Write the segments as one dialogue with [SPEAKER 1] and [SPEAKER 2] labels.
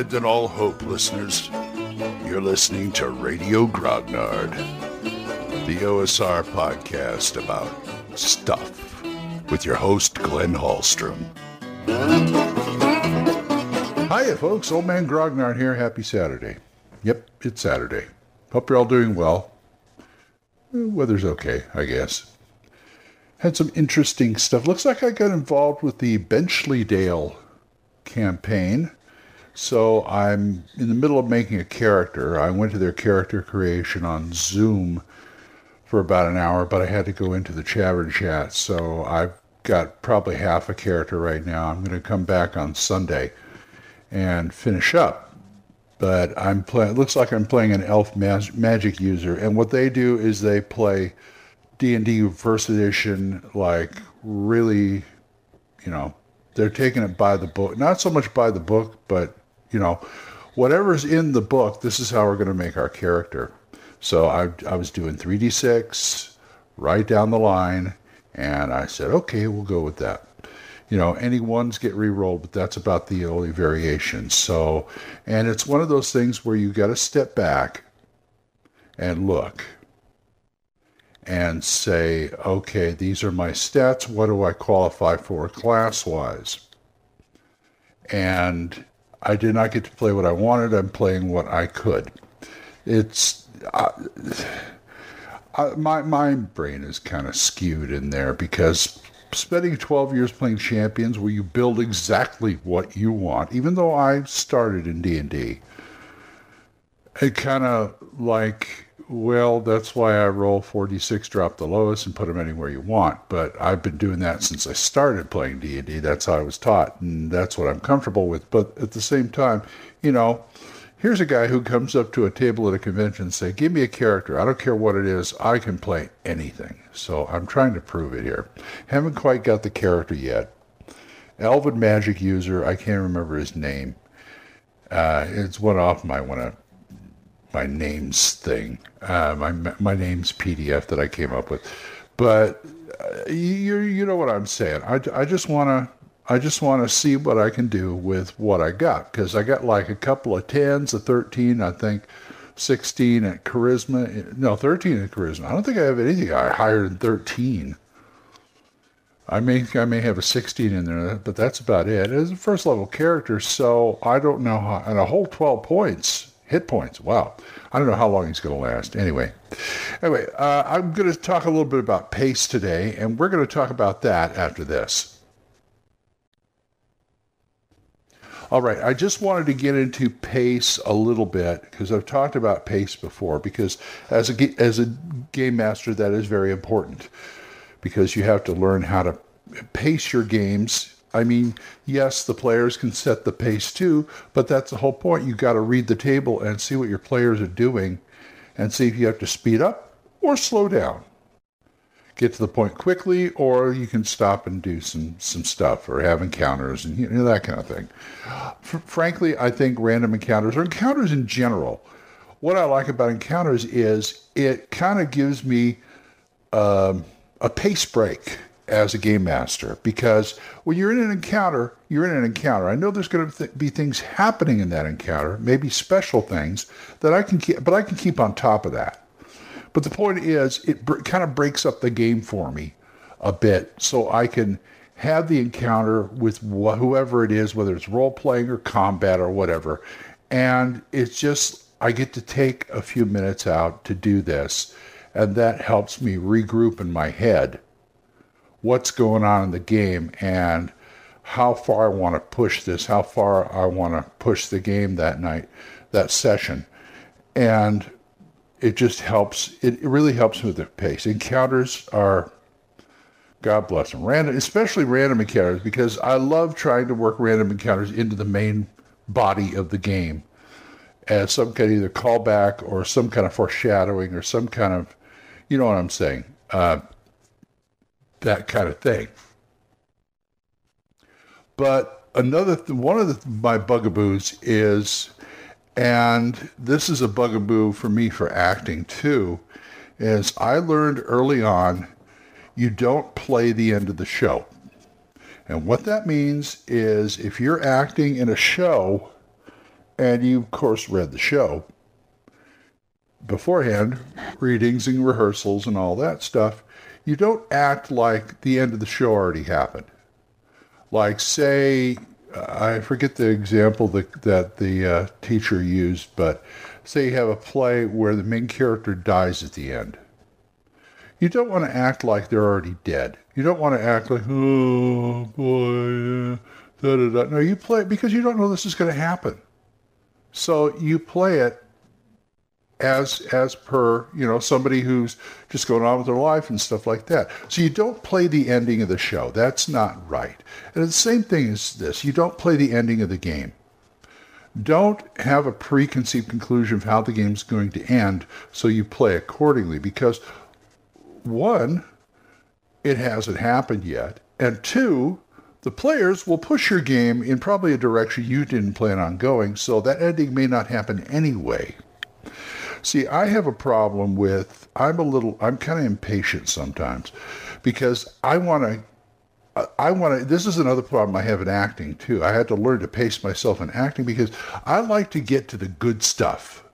[SPEAKER 1] Abandon all hope, listeners. You're listening to Radio Grognard, the OSR podcast about stuff with your host, Glenn Hallstrom. Hiya, folks. Old Man Grognard here. Happy Saturday. Yep, it's Saturday. Hope you're all doing well. Eh, weather's okay, I guess. Had some interesting stuff. Looks like I got involved with the Benchleydale campaign. So I'm in the middle of making a character. I went to their character creation on Zoom for about an hour, but I had to go into the Chavern chat. So I've got probably half a character right now. I'm going to come back on Sunday and finish up. But I'm playing. It looks like I'm playing an elf mag- magic user, and what they do is they play D&D First Edition like really, you know, they're taking it by the book. Not so much by the book, but you know, whatever's in the book, this is how we're going to make our character. So I, I was doing 3d6 right down the line, and I said, okay, we'll go with that. You know, any ones get re-rolled, but that's about the only variation. So, and it's one of those things where you got to step back and look and say, okay, these are my stats. What do I qualify for class wise? And I did not get to play what I wanted. I'm playing what I could. It's uh, my my brain is kind of skewed in there because spending 12 years playing champions where you build exactly what you want even though i started in d&d it kind of like well that's why i roll 4d6 drop the lowest and put them anywhere you want. But i've been doing that since i started playing d&d that's how i was taught and that's what i'm comfortable with. But at the same time you know here's a guy who comes up to a table at a convention and say give me a character. I don't care what it is. I can play anything. So i'm trying to prove it here. Haven't quite got the character yet. Elven magic user i can't remember his name. Uh, it's one off my one of my names thing uh, my my name's pdf that i came up with but uh, you you know what i'm saying i, I just want to I just want to see what I can do with what I got because I got like a couple of tens, a 13, I think 16 at charisma. No, 13 at charisma. I don't think I have anything higher than 13. I may I may have a 16 in there, but that's about it. It's a first level character, so I don't know how. And a whole 12 points, hit points. Wow, I don't know how long he's going to last. Anyway, anyway, uh, I'm going to talk a little bit about pace today, and we're going to talk about that after this. All right, I just wanted to get into pace a little bit because I've talked about pace before. Because as a as a game master, that is very important because you have to learn how to pace your games. I mean, yes, the players can set the pace too, but that's the whole point. You've got to read the table and see what your players are doing, and see if you have to speed up or slow down get to the point quickly, or you can stop and do some some stuff or have encounters and you know that kind of thing. F- frankly, I think random encounters or encounters in general. What I like about encounters is it kind of gives me um, a pace break as a game master because when you're in an encounter, you're in an encounter. I know there's going to th- be things happening in that encounter, maybe special things that I can keep, but I can keep on top of that. But the point is, it br- kind of breaks up the game for me a bit so I can have the encounter with wh- whoever it is, whether it's role playing or combat or whatever. And it's just, I get to take a few minutes out to do this. And that helps me regroup in my head what's going on in the game and how far I want to push this, how far I want to push the game that night, that session. And it just helps. It, really helps with the pace. Encounters are, God bless them, random, especially random encounters, because I love trying to work random encounters into the main body of the game as some kind of either callback or some kind of foreshadowing or some kind of, you know what I'm saying, uh, that kind of thing. But another, th- one of the, my bugaboos is and this is a bugaboo for me for acting too, is I learned early on you don't play the end of the show. And what that means is if you're acting in a show and you, of course, read the show beforehand, readings and rehearsals and all that stuff, you don't act like the end of the show already happened. Like, say, I forget the example that, that the uh, teacher used, but say you have a play where the main character dies at the end. You don't want to act like they're already dead. You don't want to act like, oh boy, uh, da da da. No, you play it because you don't know this is going to happen. So you play it as as per you know somebody who's just going on with their life and stuff like that. So you don't play the ending of the show. That's not right. And the same thing is this: you don't play the ending of the game. Don't have a preconceived conclusion of how the game's going to end, so you play accordingly. Because one, it hasn't happened yet, and two, the players will push your game in probably a direction you didn't plan on going, so that ending may not happen anyway. See, I have a problem with, I'm a little, I'm kind of impatient sometimes because I want to I want to. This is another problem I have in acting too. I had to learn to pace myself in acting because I like to get to the good stuff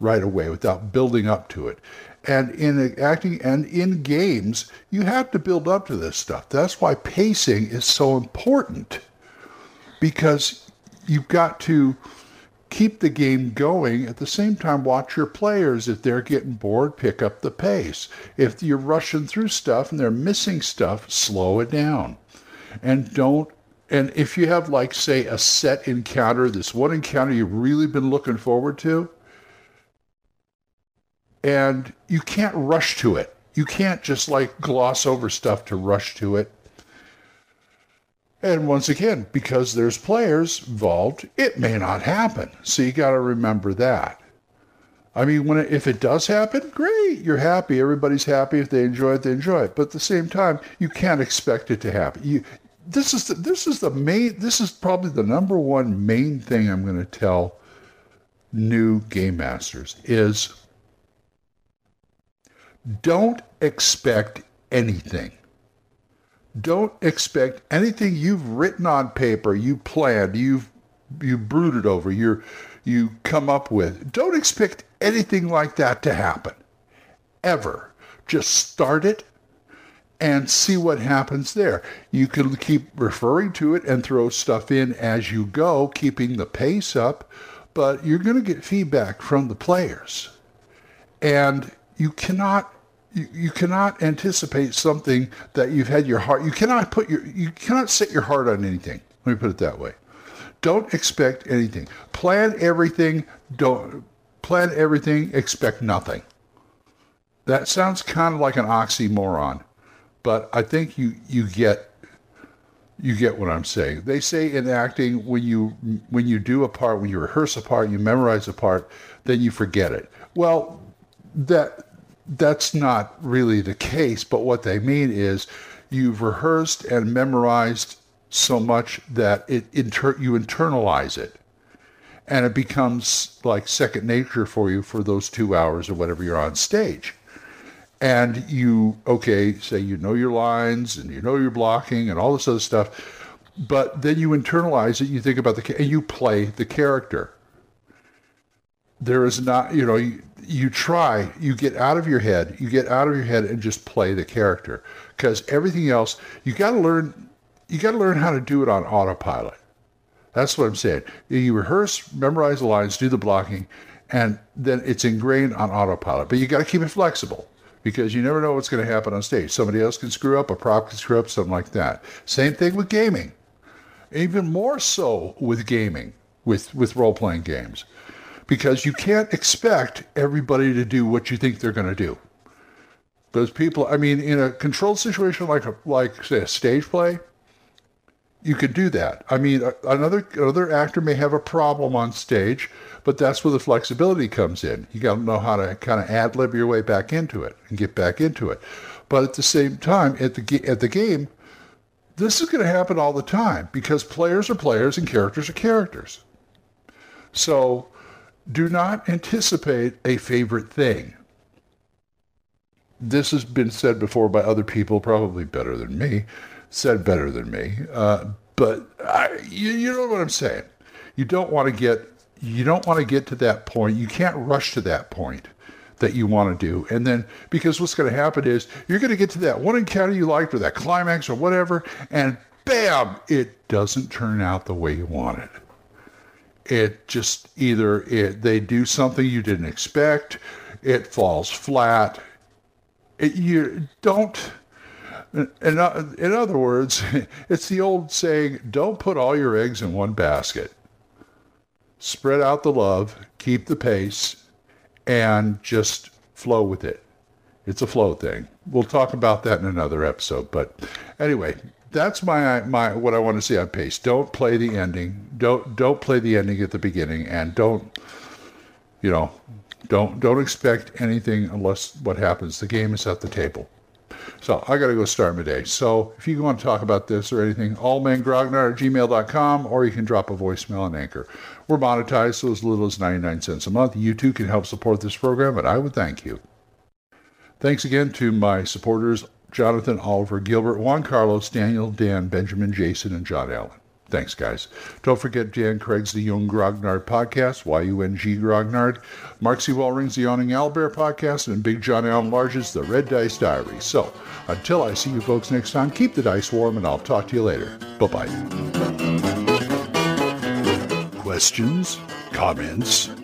[SPEAKER 1] right away without building up to it. And in acting and in games, you have to build up to this stuff. That's why pacing is so important because you've got to keep the game going. At the same time, watch your players. If they're getting bored, pick up the pace. If you're rushing through stuff and they're missing stuff, slow it down. And don't and if you have like say a set encounter, this one encounter you've really been looking forward to, and you can't rush to it. You can't just like gloss over stuff to rush to it. And once again, because there's players involved, it may not happen. So you got to remember that. I mean, when it, if it does happen, great, you're happy. Everybody's happy. If they enjoy it, they enjoy it. But at the same time, you can't expect it to happen. You, this is the, this is the main. This is probably the number one main thing I'm going to tell new game masters is don't expect anything. Don't expect anything you've written on paper, you planned, you've you brooded over, you you come up with. Don't expect anything like that to happen. Ever. Just start it and see what happens there. You can keep referring to it and throw stuff in as you go, keeping the pace up, but you're going to get feedback from the players. And you cannot you, you cannot anticipate something that you've had your heart you cannot put your you cannot set your heart on anything. Let me put it that way. Don't expect anything. Plan everything don't plan everything expect nothing. That sounds kind of like an oxymoron but i think you you get you get what i'm saying. They say in acting when you when you do a part when you rehearse a part you memorize a part then you forget it. Well that that's not really the case, but what they mean is you've rehearsed and memorized so much that it inter- you internalize it and it becomes like second nature for you for those two hours or whatever you're on stage. And you, okay, say you know your lines and you know your blocking and all this other stuff, but then you internalize it, you think about the, and you play the character. There is not, you know, you try, you get out of your head, you get out of your head and just play the character. Because everything else, you got to learn, you got to learn how to do it on autopilot. That's what I'm saying. You rehearse, memorize the lines, do the blocking, and then it's ingrained on autopilot. But you got to keep it flexible because you never know what's going to happen on stage. Somebody else can screw up, a prop can screw up, something like that. Same thing with gaming. Even more so with gaming, with, with role playing games because you can't expect everybody to do what you think they're going to do. Those people, I mean, in a controlled situation like a, like say a stage play, you could do that. I mean, another another actor may have a problem on stage, but that's where the flexibility comes in. You got to know how to kind of ad lib your way back into it and get back into it. But at the same time, at the at the game, this is going to happen all the time because players are players and characters are characters. So do not anticipate a favorite thing. This has been said before by other people, probably better than me, said better than me. Uh, but I, you, you know what I'm saying. You don't want to get you don't want to get to that point. You can't rush to that point that you want to do. And then, because what's going to happen is you're going to get to that one encounter you liked or that climax or whatever, and bam, it doesn't turn out the way you wanted. It just either it they do something you didn't expect, it falls flat. It, you don't. In, in other words, it's the old saying: "Don't put all your eggs in one basket." Spread out the love, keep the pace, and just flow with it. It's a flow thing. We'll talk about that in another episode. But anyway, that's my my what I want to see on pace. Don't play the ending. Don't don't play the ending at the beginning, and don't you know don't don't expect anything unless what happens. The game is at the table. So I got to go start my day. So if you want to talk about this or anything, oldmangrognard at gmail.com, or you can drop a voicemail on Anchor. We're monetized, so as little as 99 cents a month. You too can help support this program, and I would thank you. Thanks again to my supporters, Jonathan, Oliver, Gilbert, Juan Carlos, Daniel, Dan, Benjamin, Jason, and John Allen. Thanks, guys. Don't forget Dan Craig's The Yung Grognard Podcast, Y-U-N-G Grognard, Mark C. Wallring's The Yawning Owlbear Podcast, and Big John Allen Large's The Red Dice Diary. So, until I see you folks next time, keep the dice warm, and I'll talk to you later. Bye-bye. Questions? Comments?